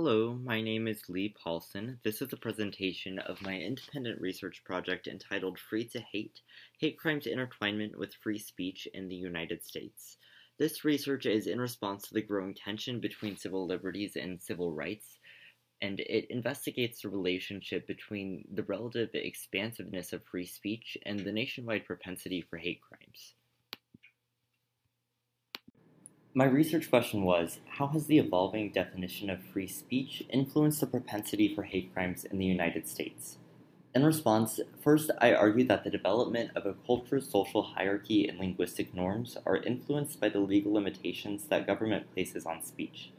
Hello, my name is Lee Paulson. This is a presentation of my independent research project entitled Free to Hate Hate Crimes Intertwinement with Free Speech in the United States. This research is in response to the growing tension between civil liberties and civil rights, and it investigates the relationship between the relative expansiveness of free speech and the nationwide propensity for hate crimes. My research question was How has the evolving definition of free speech influenced the propensity for hate crimes in the United States? In response, first I argue that the development of a culture's social hierarchy and linguistic norms are influenced by the legal limitations that government places on speech.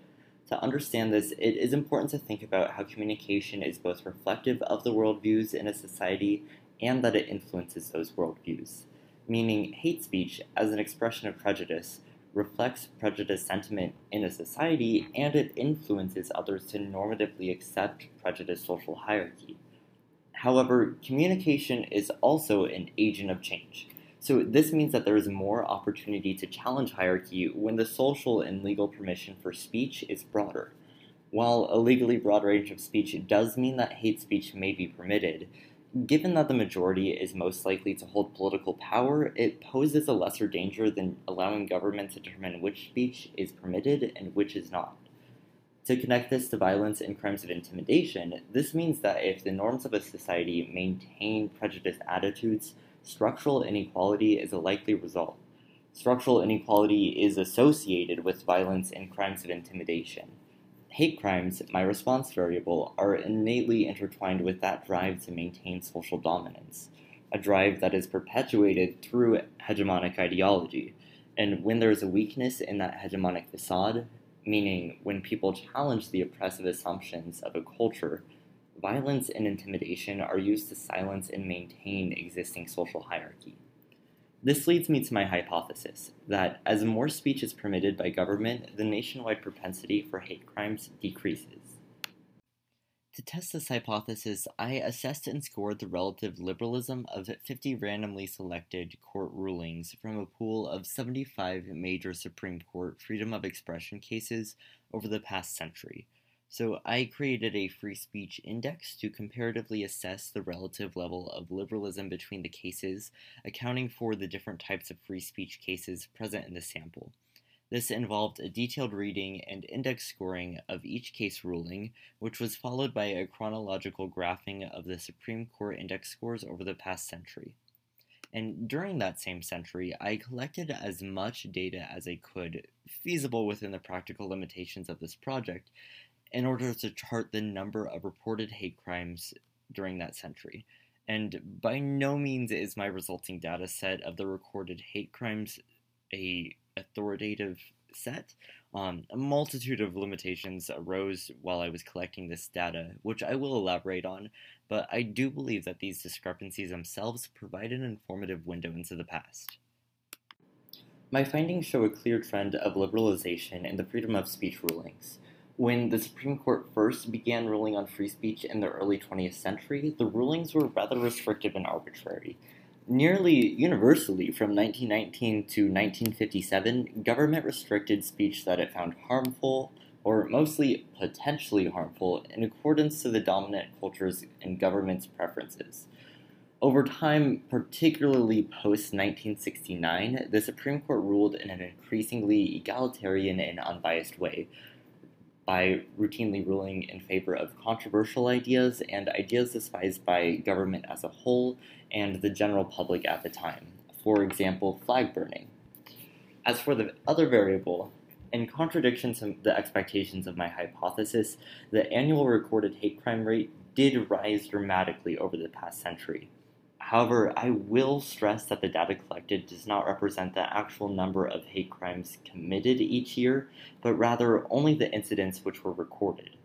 To understand this, it is important to think about how communication is both reflective of the worldviews in a society and that it influences those worldviews. Meaning, hate speech, as an expression of prejudice, reflects prejudiced sentiment in a society and it influences others to normatively accept prejudiced social hierarchy. However, communication is also an agent of change. So, this means that there is more opportunity to challenge hierarchy when the social and legal permission for speech is broader. While a legally broad range of speech does mean that hate speech may be permitted, Given that the majority is most likely to hold political power, it poses a lesser danger than allowing government to determine which speech is permitted and which is not. To connect this to violence and crimes of intimidation, this means that if the norms of a society maintain prejudiced attitudes, structural inequality is a likely result. Structural inequality is associated with violence and crimes of intimidation. Hate crimes, my response variable, are innately intertwined with that drive to maintain social dominance, a drive that is perpetuated through hegemonic ideology. And when there is a weakness in that hegemonic facade, meaning when people challenge the oppressive assumptions of a culture, violence and intimidation are used to silence and maintain existing social hierarchy. This leads me to my hypothesis that as more speech is permitted by government, the nationwide propensity for hate crimes decreases. To test this hypothesis, I assessed and scored the relative liberalism of 50 randomly selected court rulings from a pool of 75 major Supreme Court freedom of expression cases over the past century so I created a free speech index to comparatively assess the relative level of liberalism between the cases, accounting for the different types of free speech cases present in the sample. This involved a detailed reading and index scoring of each case ruling, which was followed by a chronological graphing of the Supreme Court index scores over the past century. And during that same century, I collected as much data as I could, feasible within the practical limitations of this project, in order to chart the number of reported hate crimes during that century. And by no means is my resulting data set of the recorded hate crimes a authoritative set. Um, a multitude of limitations arose while I was collecting this data, which I will elaborate on, but I do believe that these discrepancies themselves provide an informative window into the past. My findings show a clear trend of liberalization in the freedom of speech rulings. When the Supreme Court first began ruling on free speech in the early 20th century, the rulings were rather restrictive and arbitrary. Nearly universally, from 1919 to 1957, government restricted speech that it found harmful, or mostly potentially harmful, in accordance to the dominant culture's and government's preferences. Over time, particularly post 1969, the Supreme Court ruled in an increasingly egalitarian and unbiased way, by routinely ruling in favor of controversial ideas and ideas despised by government as a whole and the general public at the time. For example, flag burning. As for the other variable, in contradiction to the expectations of my hypothesis, the annual recorded hate crime rate did rise dramatically over the past century. However, I will stress that the data collected does not represent the actual number of hate crimes committed each year, but rather only the incidents which were recorded.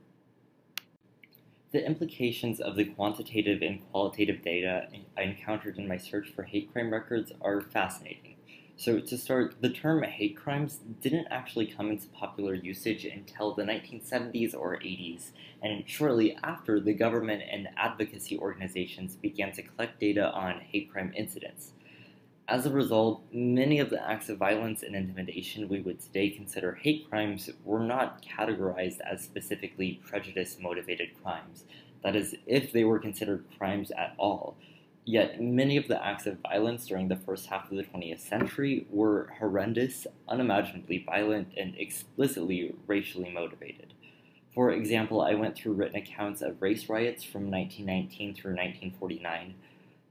The implications of the quantitative and qualitative data I encountered in my search for hate crime records are fascinating. So, to start, the term hate crimes didn't actually come into popular usage until the 1970s or 80s, and shortly after, the government and advocacy organizations began to collect data on hate crime incidents. As a result, many of the acts of violence and intimidation we would today consider hate crimes were not categorized as specifically prejudice motivated crimes. That is, if they were considered crimes at all. Yet, many of the acts of violence during the first half of the 20th century were horrendous, unimaginably violent, and explicitly racially motivated. For example, I went through written accounts of race riots from 1919 through 1949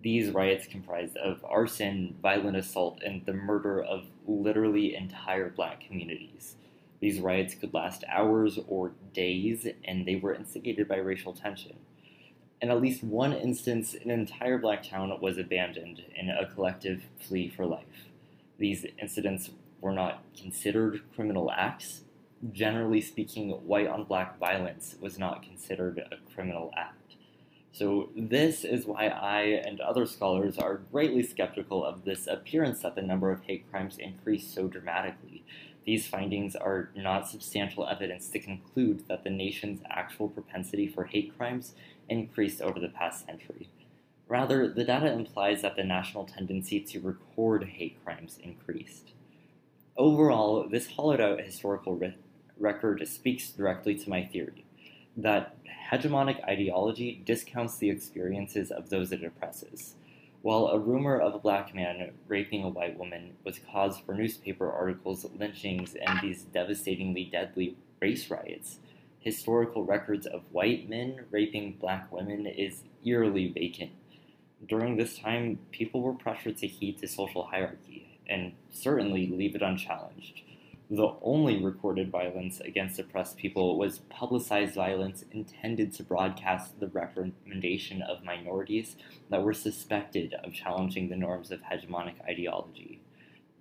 these riots comprised of arson, violent assault, and the murder of literally entire black communities. These riots could last hours or days, and they were instigated by racial tension. In at least one instance, an entire black town was abandoned in a collective flee for life. These incidents were not considered criminal acts. Generally speaking, white on black violence was not considered a criminal act. So, this is why I and other scholars are greatly skeptical of this appearance that the number of hate crimes increased so dramatically. These findings are not substantial evidence to conclude that the nation's actual propensity for hate crimes increased over the past century. Rather, the data implies that the national tendency to record hate crimes increased. Overall, this hollowed out historical re- record speaks directly to my theory that hegemonic ideology discounts the experiences of those it oppresses. While a rumor of a black man raping a white woman was cause for newspaper articles, lynchings, and these devastatingly deadly race riots, historical records of white men raping black women is eerily vacant. During this time, people were pressured to heed to social hierarchy, and certainly leave it unchallenged the only recorded violence against oppressed people was publicized violence intended to broadcast the recommendation of minorities that were suspected of challenging the norms of hegemonic ideology.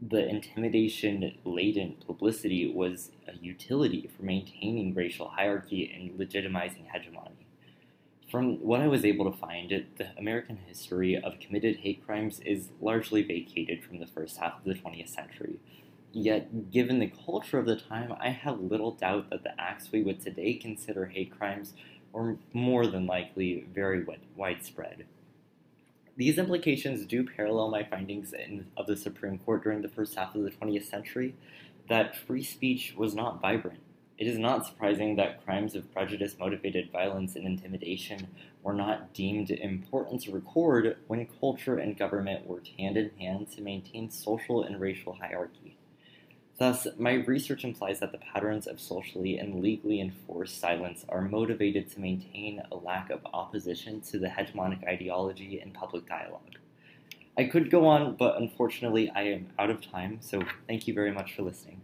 The intimidation laden publicity was utility for maintaining racial hierarchy and legitimizing hegemony. From what I was able to find, the American history of committed hate crimes is largely vacated from the first half of the 20th century Yet, given the culture of the time, I have little doubt that the acts we would today consider hate crimes were more than likely very widespread. These implications do parallel my findings in, of the Supreme Court during the first half of the 20th century that free speech was not vibrant. It is not surprising that crimes of prejudice motivated violence and intimidation were not deemed important to record when culture and government worked hand in hand to maintain social and racial hierarchy. Thus, my research implies that the patterns of socially and legally enforced silence are motivated to maintain a lack of opposition to the hegemonic ideology in public dialogue. I could go on, but unfortunately, I am out of time, so thank you very much for listening.